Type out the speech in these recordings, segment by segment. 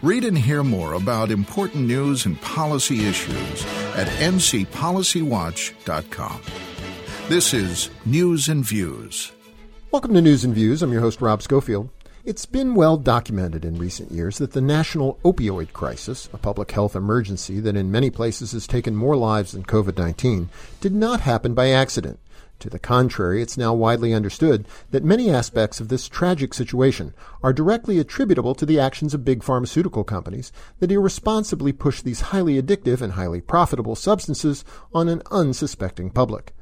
Read and hear more about important news and policy issues at ncpolicywatch.com. This is News and Views. Welcome to News and Views. I'm your host, Rob Schofield. It's been well documented in recent years that the national opioid crisis, a public health emergency that in many places has taken more lives than COVID 19, did not happen by accident. To the contrary, it's now widely understood that many aspects of this tragic situation are directly attributable to the actions of big pharmaceutical companies that irresponsibly push these highly addictive and highly profitable substances on an unsuspecting public.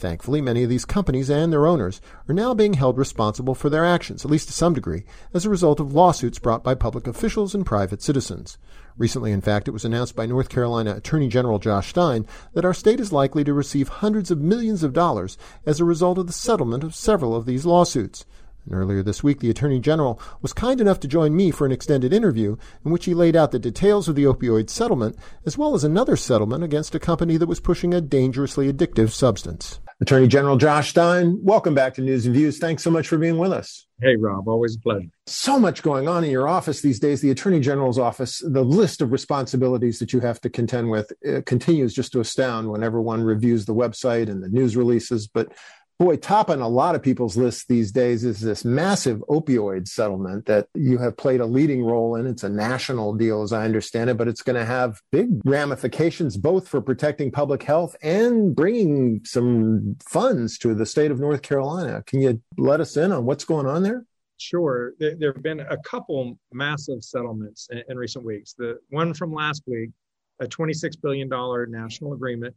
Thankfully, many of these companies and their owners are now being held responsible for their actions, at least to some degree, as a result of lawsuits brought by public officials and private citizens. Recently, in fact, it was announced by North Carolina Attorney General Josh Stein that our state is likely to receive hundreds of millions of dollars as a result of the settlement of several of these lawsuits. And earlier this week, the Attorney General was kind enough to join me for an extended interview in which he laid out the details of the opioid settlement, as well as another settlement against a company that was pushing a dangerously addictive substance. Attorney General Josh Stein, welcome back to News and Views. Thanks so much for being with us. Hey, Rob, always a pleasure. So much going on in your office these days. The Attorney General's office, the list of responsibilities that you have to contend with uh, continues just to astound whenever one reviews the website and the news releases. But boy, top on a lot of people's lists these days is this massive opioid settlement that you have played a leading role in. It's a national deal, as I understand it, but it's going to have big ramifications both for protecting public health and bringing some funds to the state of North Carolina. Can you let us in on what's going on there? Sure. There, have been a couple massive settlements in recent weeks. The one from last week, a $26 billion national agreement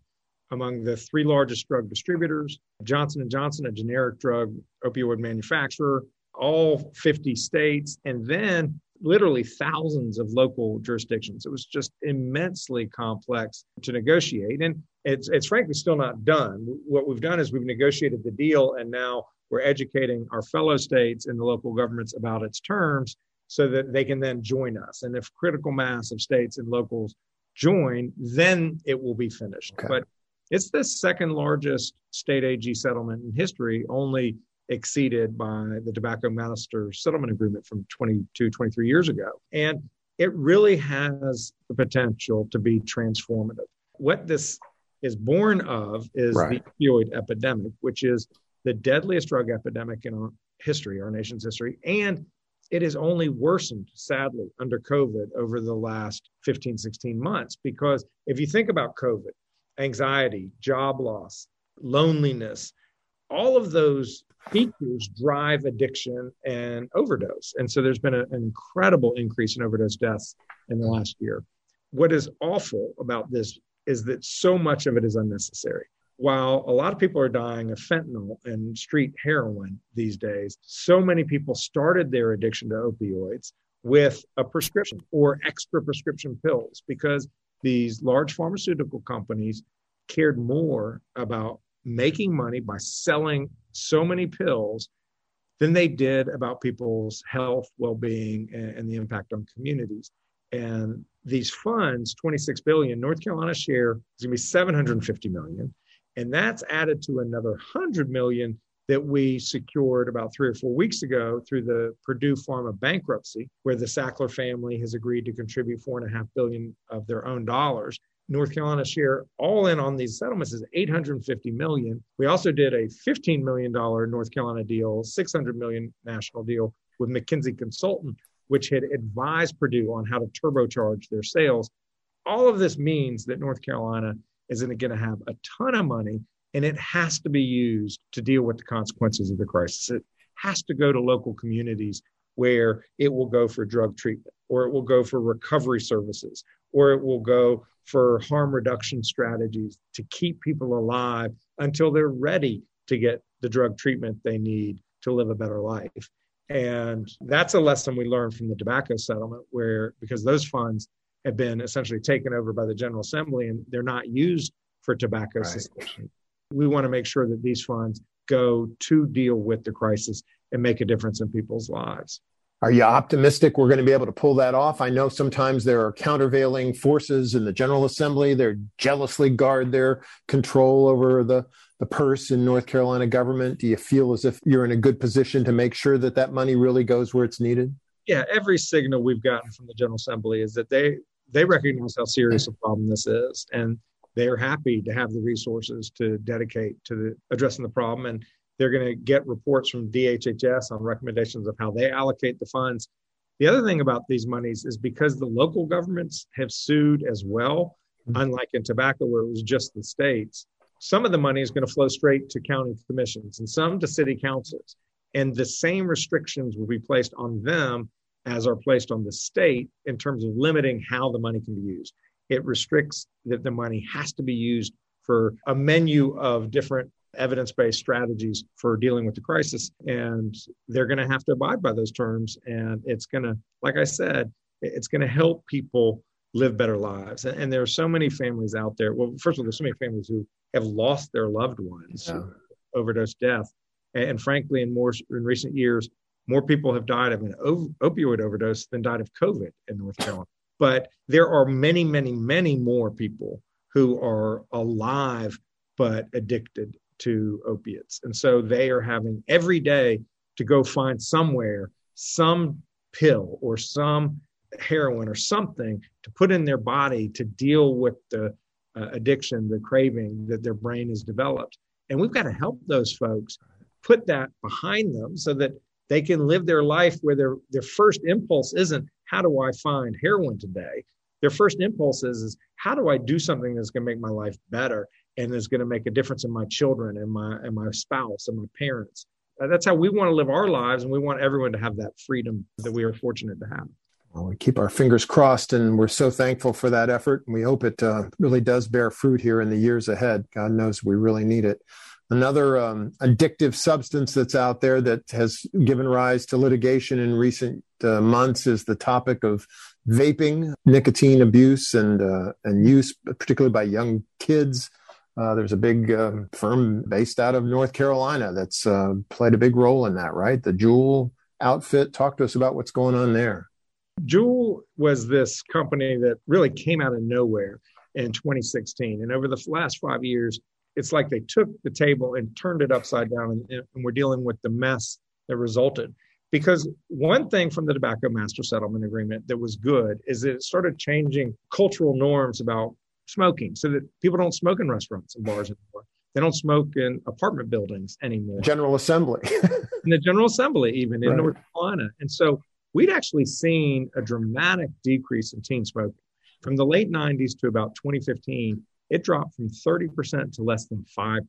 among the three largest drug distributors johnson & johnson a generic drug opioid manufacturer all 50 states and then literally thousands of local jurisdictions. It was just immensely complex to negotiate and it's, it's frankly still not done. What we've done is we've negotiated the deal and now we're educating our fellow states and the local governments about its terms so that they can then join us. And if critical mass of states and locals join then it will be finished. Okay. but it's the second largest state AG settlement in history, only exceeded by the Tobacco Master Settlement Agreement from 22, 23 years ago. And it really has the potential to be transformative. What this is born of is right. the opioid epidemic, which is the deadliest drug epidemic in our history, our nation's history. And it has only worsened, sadly, under COVID over the last 15, 16 months. Because if you think about COVID, anxiety, job loss, loneliness, all of those features drive addiction and overdose. And so there's been a, an incredible increase in overdose deaths in the last year. What is awful about this is that so much of it is unnecessary. While a lot of people are dying of fentanyl and street heroin these days, so many people started their addiction to opioids with a prescription or extra prescription pills because these large pharmaceutical companies cared more about making money by selling so many pills than they did about people's health, well-being, and, and the impact on communities. And these funds, 26 billion, North Carolina share is going to be 750 million, and that's added to another 100 million that we secured about three or four weeks ago through the Purdue Pharma bankruptcy, where the Sackler family has agreed to contribute four and a half billion of their own dollars. North Carolina share all in on these settlements is 850 million. We also did a 15 million dollar North Carolina deal, 600 million national deal with McKinsey Consultant, which had advised Purdue on how to turbocharge their sales. All of this means that North Carolina is going to have a ton of money and it has to be used to deal with the consequences of the crisis. It has to go to local communities where it will go for drug treatment or it will go for recovery services or it will go for harm reduction strategies to keep people alive until they're ready to get the drug treatment they need to live a better life. And that's a lesson we learned from the tobacco settlement, where because those funds have been essentially taken over by the General Assembly and they're not used for tobacco right. cessation. We want to make sure that these funds go to deal with the crisis and make a difference in people's lives. Are you optimistic we're going to be able to pull that off? I know sometimes there are countervailing forces in the General Assembly. They're jealously guard their control over the, the purse in North Carolina government. Do you feel as if you're in a good position to make sure that that money really goes where it's needed? Yeah, every signal we've gotten from the General Assembly is that they they recognize how serious a problem this is, and they are happy to have the resources to dedicate to the, addressing the problem. And they're going to get reports from DHHS on recommendations of how they allocate the funds. The other thing about these monies is because the local governments have sued as well, mm-hmm. unlike in tobacco where it was just the states, some of the money is going to flow straight to county commissions and some to city councils. And the same restrictions will be placed on them as are placed on the state in terms of limiting how the money can be used. It restricts that the money has to be used for a menu of different evidence based strategies for dealing with the crisis. And they're going to have to abide by those terms. And it's going to, like I said, it's going to help people live better lives. And, there are so many families out there. Well, first of all, there's so many families who have lost their loved ones yeah. overdose death. And, and, frankly, in more in recent years, more people have died of an opioid overdose than died of COVID in North Carolina. But there are many, many, many more people who are alive but addicted to opiates. And so they are having every day to go find somewhere some pill or some heroin or something to put in their body to deal with the uh, addiction, the craving that their brain has developed. And we've got to help those folks put that behind them so that they can live their life where their, their first impulse isn't, how do I find heroin today? Their first impulse is, is how do I do something that's going to make my life better and is going to make a difference in my children and my and my spouse and my parents? Uh, that's how we want to live our lives, and we want everyone to have that freedom that we are fortunate to have. Well, we keep our fingers crossed, and we're so thankful for that effort. And we hope it uh, really does bear fruit here in the years ahead. God knows we really need it. Another um, addictive substance that's out there that has given rise to litigation in recent uh, months is the topic of vaping, nicotine abuse, and uh, and use, particularly by young kids. Uh, there's a big um, firm based out of North Carolina that's uh, played a big role in that, right? The Juul outfit. Talk to us about what's going on there. Juul was this company that really came out of nowhere in 2016. And over the last five years, it's like they took the table and turned it upside down and, and we're dealing with the mess that resulted. Because one thing from the tobacco master settlement agreement that was good is that it started changing cultural norms about smoking so that people don't smoke in restaurants and bars anymore. They don't smoke in apartment buildings anymore. General assembly. In the general assembly even in right. north carolina. And so we'd actually seen a dramatic decrease in teen smoking from the late 90s to about 2015 it dropped from 30% to less than 5%,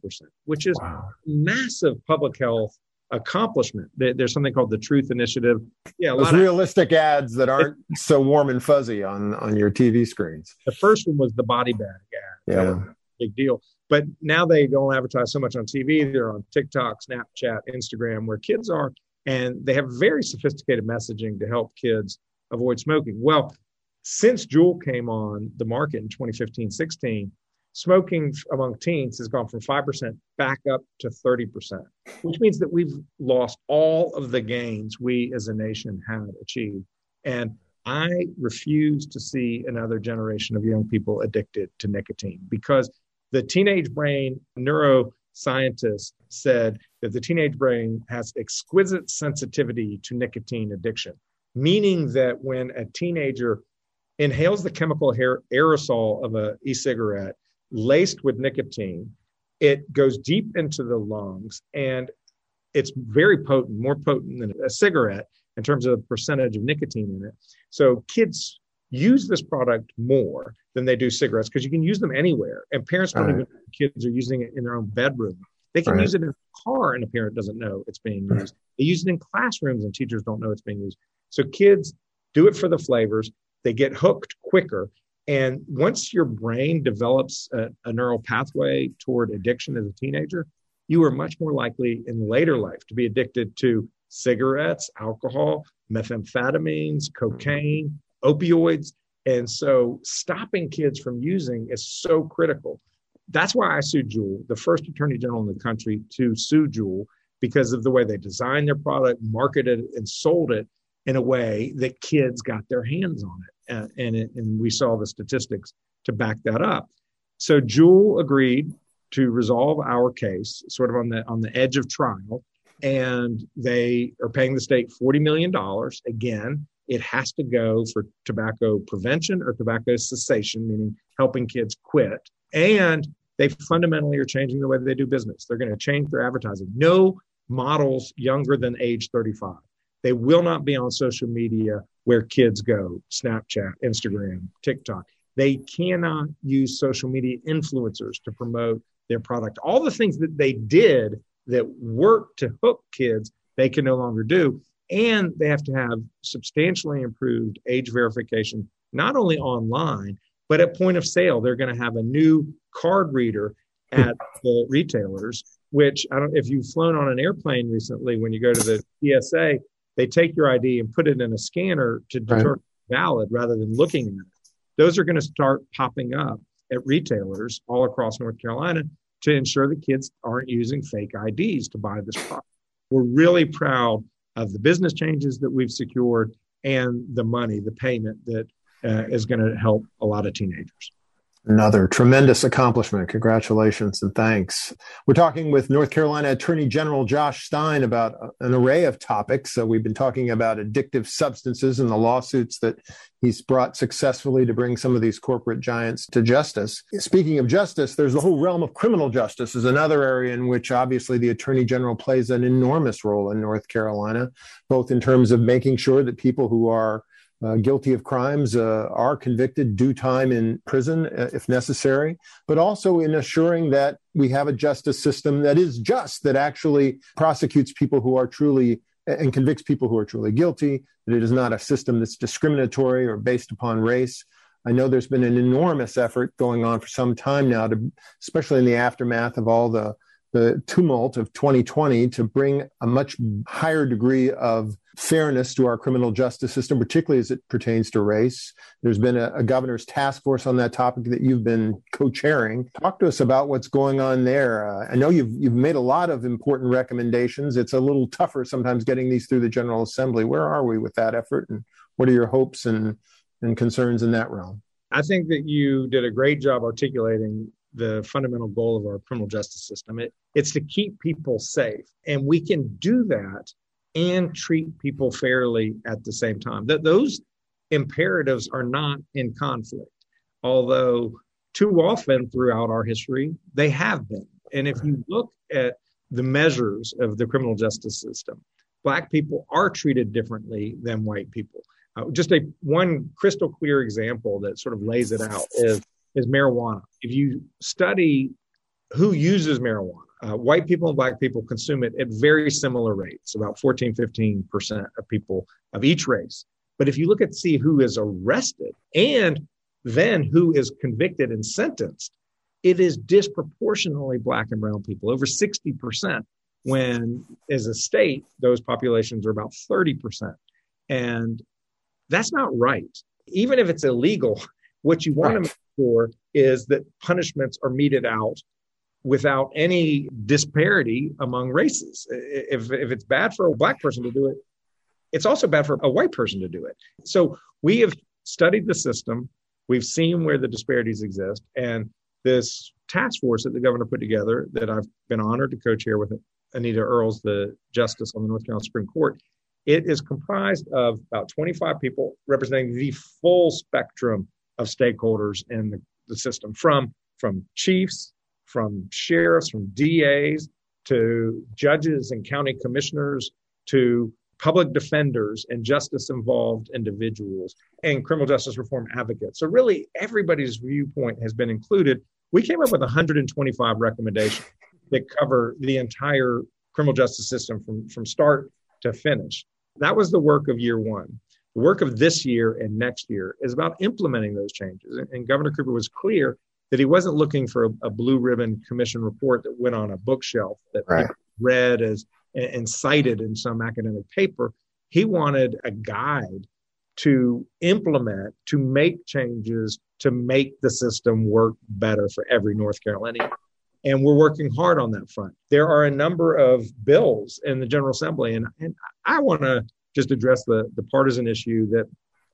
which is wow. massive public health accomplishment. There's something called the Truth Initiative. Yeah, those realistic of, ads that aren't so warm and fuzzy on on your TV screens. The first one was the body bag ad. Yeah, big deal. But now they don't advertise so much on TV. They're on TikTok, Snapchat, Instagram, where kids are, and they have very sophisticated messaging to help kids avoid smoking. Well, since Juul came on the market in 2015 16, smoking among teens has gone from 5% back up to 30%, which means that we've lost all of the gains we as a nation had achieved. And I refuse to see another generation of young people addicted to nicotine because the teenage brain neuroscientists said that the teenage brain has exquisite sensitivity to nicotine addiction, meaning that when a teenager inhales the chemical aerosol of an e-cigarette laced with nicotine. It goes deep into the lungs and it's very potent, more potent than a cigarette in terms of the percentage of nicotine in it. So kids use this product more than they do cigarettes because you can use them anywhere. And parents don't right. even kids are using it in their own bedroom. They can right. use it in a car and a parent doesn't know it's being used. They use it in classrooms and teachers don't know it's being used. So kids do it for the flavors. They get hooked quicker and once your brain develops a, a, neural pathway toward addiction as a teenager, you are much more likely in later life to be addicted to cigarettes, alcohol, methamphetamines, hmm. cocaine, opioids. And so stopping kids from using is so critical. That's why I sued Juul, the first attorney general in the country to sue Juul because of the way they designed their product, marketed it, and sold it in a way that kids got their hands on it and, it, and we saw the statistics to back that up. So Juul agreed to resolve our case, sort of on the on the edge of trial, and they are paying the state $40 million. Again, it has to go for tobacco prevention or tobacco cessation, meaning helping kids quit. And they fundamentally are changing the way that they do business. They're going to change their advertising. No models younger than age 35. They will not be on social media where kids go Snapchat, Instagram, TikTok. They cannot use social media influencers to promote their product. All the things that they did that worked to hook kids, they can no longer do. And they have to have substantially improved age verification, not only online, but at point of sale. They're going to have a new card reader at the retailers, which I don't, if you've flown on an airplane recently, when you go to the TSA, they take your ID and put it in a scanner to determine right. valid rather than looking at it. Those are going to start popping up at retailers all across North Carolina to ensure that kids aren't using fake IDs to buy this product. We're really proud of the business changes that we've secured and the money, the payment that uh, is going to help a lot of teenagers. Another tremendous accomplishment. Congratulations and thanks. We're talking with North Carolina Attorney General Josh Stein about an array of topics. So we've been talking about addictive substances and the lawsuits that he's brought successfully to bring some of these corporate giants to justice. Speaking of justice, there's the whole realm of criminal justice is another area in which obviously the Attorney General plays an enormous role in North Carolina, both in terms of making sure that people who are uh, guilty of crimes uh, are convicted, do time in prison uh, if necessary, but also in assuring that we have a justice system that is just, that actually prosecutes people who are truly and convicts people who are truly guilty, that it is not a system that's discriminatory or based upon race. I know there's been an enormous effort going on for some time now, to, especially in the aftermath of all the the tumult of 2020 to bring a much higher degree of fairness to our criminal justice system, particularly as it pertains to race. There's been a, a governor's task force on that topic that you've been co-chairing. Talk to us about what's going on there. Uh, I know you've you've made a lot of important recommendations. It's a little tougher sometimes getting these through the General Assembly. Where are we with that effort, and what are your hopes and and concerns in that realm? I think that you did a great job articulating the fundamental goal of our criminal justice system. It, it's to keep people safe. And we can do that and treat people fairly at the same time. That those imperatives are not in conflict, although too often throughout our history they have been. And if you look at the measures of the criminal justice system, black people are treated differently than white people. Uh, just a one crystal clear example that sort of lays it out is is marijuana. If you study who uses marijuana, uh, white people and black people consume it at very similar rates, about 14, 15% of people of each race. But if you look at see who is arrested and then who is convicted and sentenced, it is disproportionately black and brown people, over 60%, when as a state, those populations are about 30%. And that's not right. Even if it's illegal, what you want right. to make sure is that punishments are meted out without any disparity among races. If, if it's bad for a black person to do it, it's also bad for a white person to do it. So we have studied the system. We've seen where the disparities exist. And this task force that the governor put together that I've been honored to co-chair with Anita Earls, the justice on the North Carolina Supreme Court, it is comprised of about 25 people representing the full spectrum of stakeholders in the, the system from from chiefs from sheriffs from das to judges and county commissioners to public defenders and justice involved individuals and criminal justice reform advocates. So really everybody's viewpoint has been included. We came up with 125 recommendations that cover the entire criminal justice system from, from start to finish. That was the work of year one. The work of this year and next year is about implementing those changes. And, Governor Cooper was clear that he wasn't looking for a, a, blue ribbon commission report that went on a bookshelf that right. read as and cited in some academic paper. He wanted a guide to implement, to make changes, to make the system work better for every North Carolinian. And we're working hard on that front. There are a number of bills in the General Assembly, and, and I want to just address the, the partisan issue that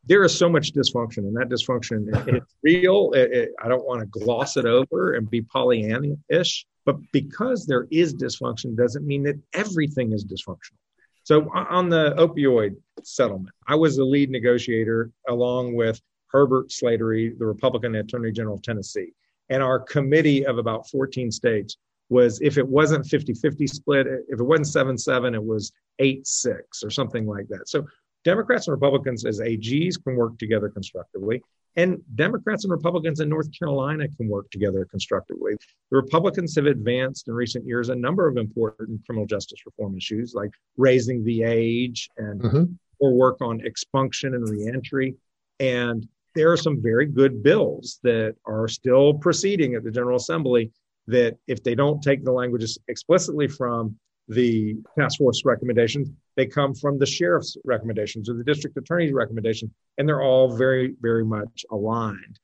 there is so much dysfunction and that dysfunction it's real it, it, i don't want to gloss it over and be pollyanna-ish But because there is dysfunction doesn't mean that everything is dysfunctional. So on the opioid settlement, I was the lead negotiator along with Herbert Slatery, the Republican Attorney General of Tennessee. And our committee of about 14 states was if it wasn't 50 50 split, if it wasn't 7 7, it was 8 6 or something like that. So Democrats and Republicans as AGs can work together constructively. And Democrats and Republicans in North Carolina can work together constructively. The Republicans have advanced in recent years a number of important criminal justice reform issues, like raising the age and mm-hmm. or work on expunction and reentry. And there are some very good bills that are still proceeding at the General Assembly that, if they don't take the language explicitly from the task force recommendations. They come from the sheriff's recommendations or the district attorney's recommendations, and they're all very, very much aligned.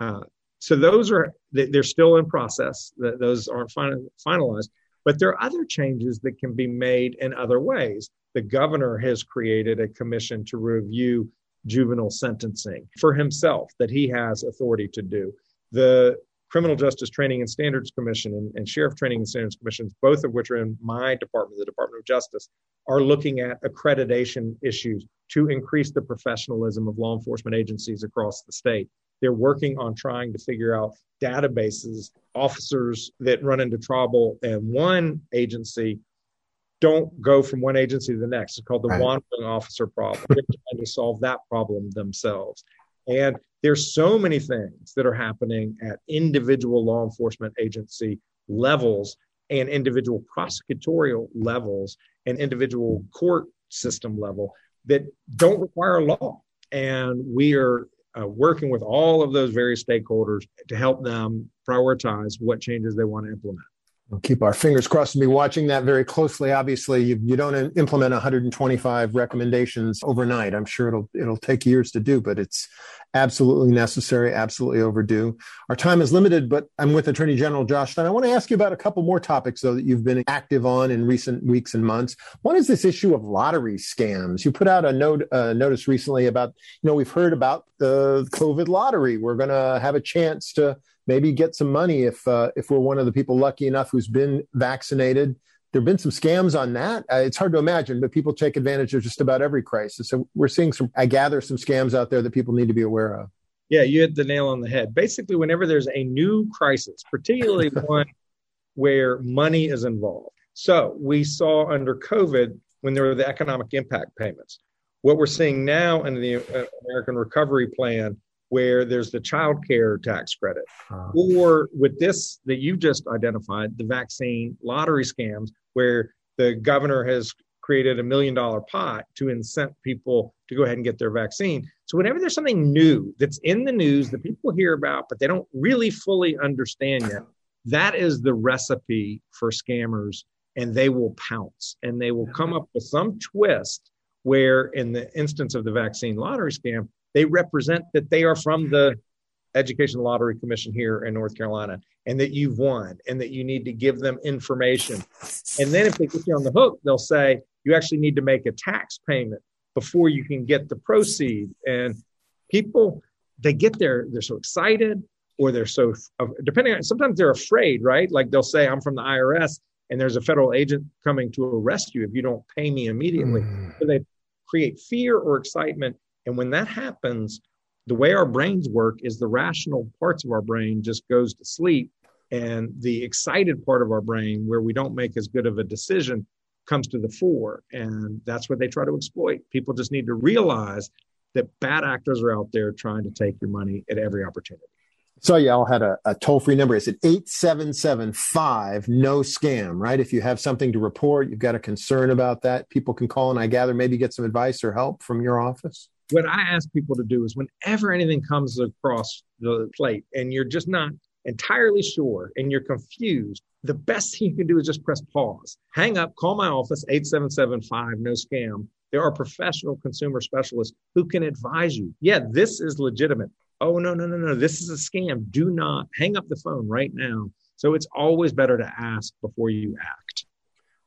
Uh, so those are they're still in process. Those aren't finalized, but there are other changes that can be made in other ways. The governor has created a commission to review juvenile sentencing for himself that he has authority to do. The Criminal Justice Training and Standards Commission and, and, Sheriff Training and Standards Commissions, both of which are in my department, the Department of Justice, are looking at accreditation issues to increase the professionalism of law enforcement agencies across the state. They're working on trying to figure out databases, officers that run into trouble in one agency don't go from one agency to the next. It's called the right. wandering officer problem. They're trying to solve that problem themselves. And there's so many things that are happening at individual law enforcement agency levels and individual prosecutorial levels and individual court system level that don't require law. And we are uh, working with all of those various stakeholders to help them prioritize what changes they want to implement. We'll keep our fingers crossed and be watching that very closely. Obviously, you, you don't implement 125 recommendations overnight. I'm sure it'll it'll take years to do, but it's absolutely necessary, absolutely overdue. Our time is limited, but I'm with Attorney General Josh Stein. I want to ask you about a couple more topics, though, that you've been active on in recent weeks and months. One is this issue of lottery scams. You put out a note, uh, notice recently about, you know, we've heard about the COVID lottery. We're going to have a chance to maybe get some money if uh, if we're one of the people lucky enough who's been vaccinated. There have been some scams on that. Uh, it's hard to imagine, but people take advantage of just about every crisis. So we're seeing some, I gather, some scams out there that people need to be aware of. Yeah, you hit the nail on the head. Basically, whenever there's a new crisis, particularly one where money is involved. So we saw under COVID when there were the economic impact payments. What we're seeing now in the uh, American Recovery Plan where there's the child care tax credit, uh, or with this that you just identified, the vaccine lottery scams, where the governor has created a million dollar pot to incent people to go ahead and get their vaccine. So, whenever there's something new that's in the news that people hear about, but they don't really fully understand yet, that is the recipe for scammers, and they will pounce. And they will come up with some twist where, in the instance of the vaccine lottery scam, they represent that they are from the Education Lottery Commission here in North Carolina and that you've won and that you need to give them information. And then if they get you on the hook, they'll say you actually need to make a tax payment before you can get the proceed. And people, they get there, they're so excited or they're so, depending on, sometimes they're afraid, right? Like they'll say, I'm from the IRS and there's a federal agent coming to arrest you if you don't pay me immediately. Mm. So they create fear or excitement and when that happens, the way our brains work is the rational parts of our brain just goes to sleep and the excited part of our brain where we don't make as good of a decision comes to the fore. And that's what they try to exploit. People just need to realize that bad actors are out there trying to take your money at every opportunity. So y'all had a, a toll-free number. It's it 8775 no scam right? If you have something to report you've got a concern about that people can call and i gather maybe get some advice or help from your office what I ask people to do is whenever anything comes across the plate and you're just not entirely sure and you're confused, the best thing you can do is just press pause. Hang up, call my office, 8775, no scam. There are professional consumer specialists who can advise you. Yeah, this is legitimate. Oh, no, no, no, no. This is a scam. Do not hang up the phone right now. So it's always better to ask before you act.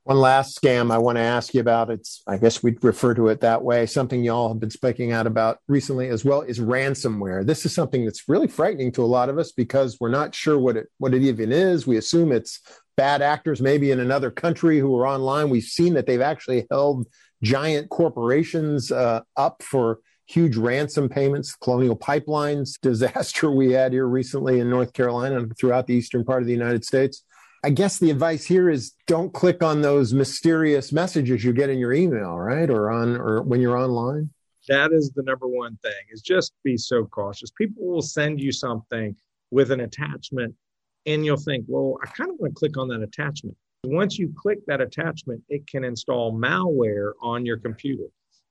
One last scam I want to ask you about. It's, I guess we'd refer to it that way. Something y'all have been speaking out about recently as well is ransomware. This is something that's really frightening to a lot of us because we're not sure what it, what it even is. We assume it's bad actors, maybe in another country, who are online. We've seen that they've actually held giant corporations uh, up for huge ransom payments, colonial pipelines disaster we had here recently in North Carolina and throughout the eastern part of the United States. I guess the advice here is don't click on those mysterious messages you get in your email, right? Or on or when you're online. That is the number one thing is just be so cautious. People will send you something with an attachment and you'll think, well, I kind of want to click on that attachment. Once you click that attachment, it can install malware on your computer.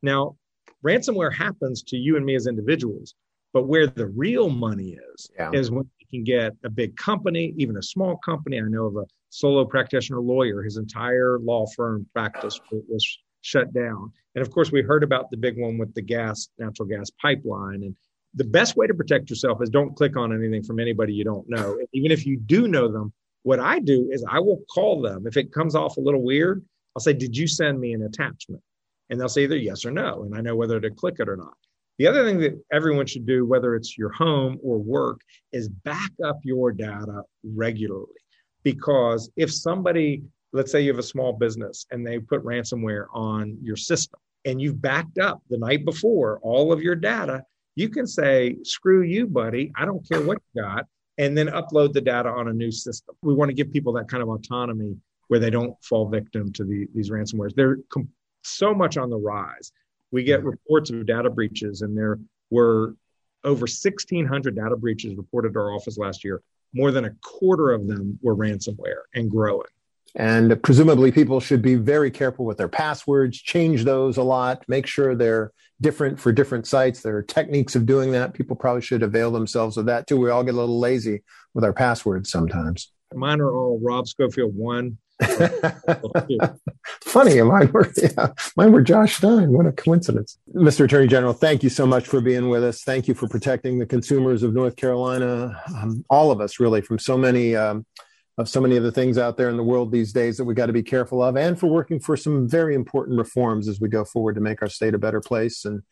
Now, ransomware happens to you and me as individuals, but where the real money is, yeah. is when can get a big company, even a small company. I know of a solo practitioner lawyer, his entire law firm practice was shut down. And of course, we heard about the big one with the gas, natural gas pipeline. And the best way to protect yourself is don't click on anything from anybody you don't know. Even if you do know them, what I do is I will call them. If it comes off a little weird, I'll say, Did you send me an attachment? And they'll say either yes or no. And I know whether to click it or not. The other thing that everyone should do, whether it's your home or work, is back up your data regularly. Because if somebody, let's say you have a small business and they put ransomware on your system and you've backed up the night before all of your data, you can say, screw you, buddy. I don't care what you got. And then upload the data on a new system. We want to give people that kind of autonomy where they don't fall victim to the, these ransomwares. They're com- so much on the rise. We get mm-hmm. reports of data breaches, and there were over 1,600 data breaches reported to our office last year. More than a quarter of them were ransomware and growing. And presumably, people should be very careful with their passwords, change those a lot, make sure they're different for different sites. There are techniques of doing that. People probably should avail themselves of that too. We all get a little lazy with our passwords sometimes. Mine are all Rob Schofield one. Funny, mine were yeah, mine were Josh Stein. What a coincidence, Mr. Attorney General. Thank you so much for being with us. Thank you for protecting the consumers of North Carolina, um, all of us, really, from so many um, of so many of the things out there in the world these days that we got to be careful of, and for working for some very important reforms as we go forward to make our state a better place and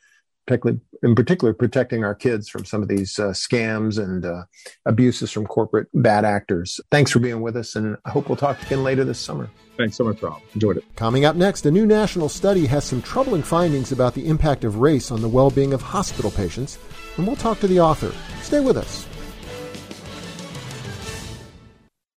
in particular protecting our kids from some of these uh, scams and uh, abuses from corporate bad actors. Thanks for being with us, and I hope we'll talk again later this summer. Thanks so much, Rob. Enjoyed it. Coming up next, a new national study has some troubling findings about the impact of race on the well being of hospital patients, and we'll talk to the author. Stay with us.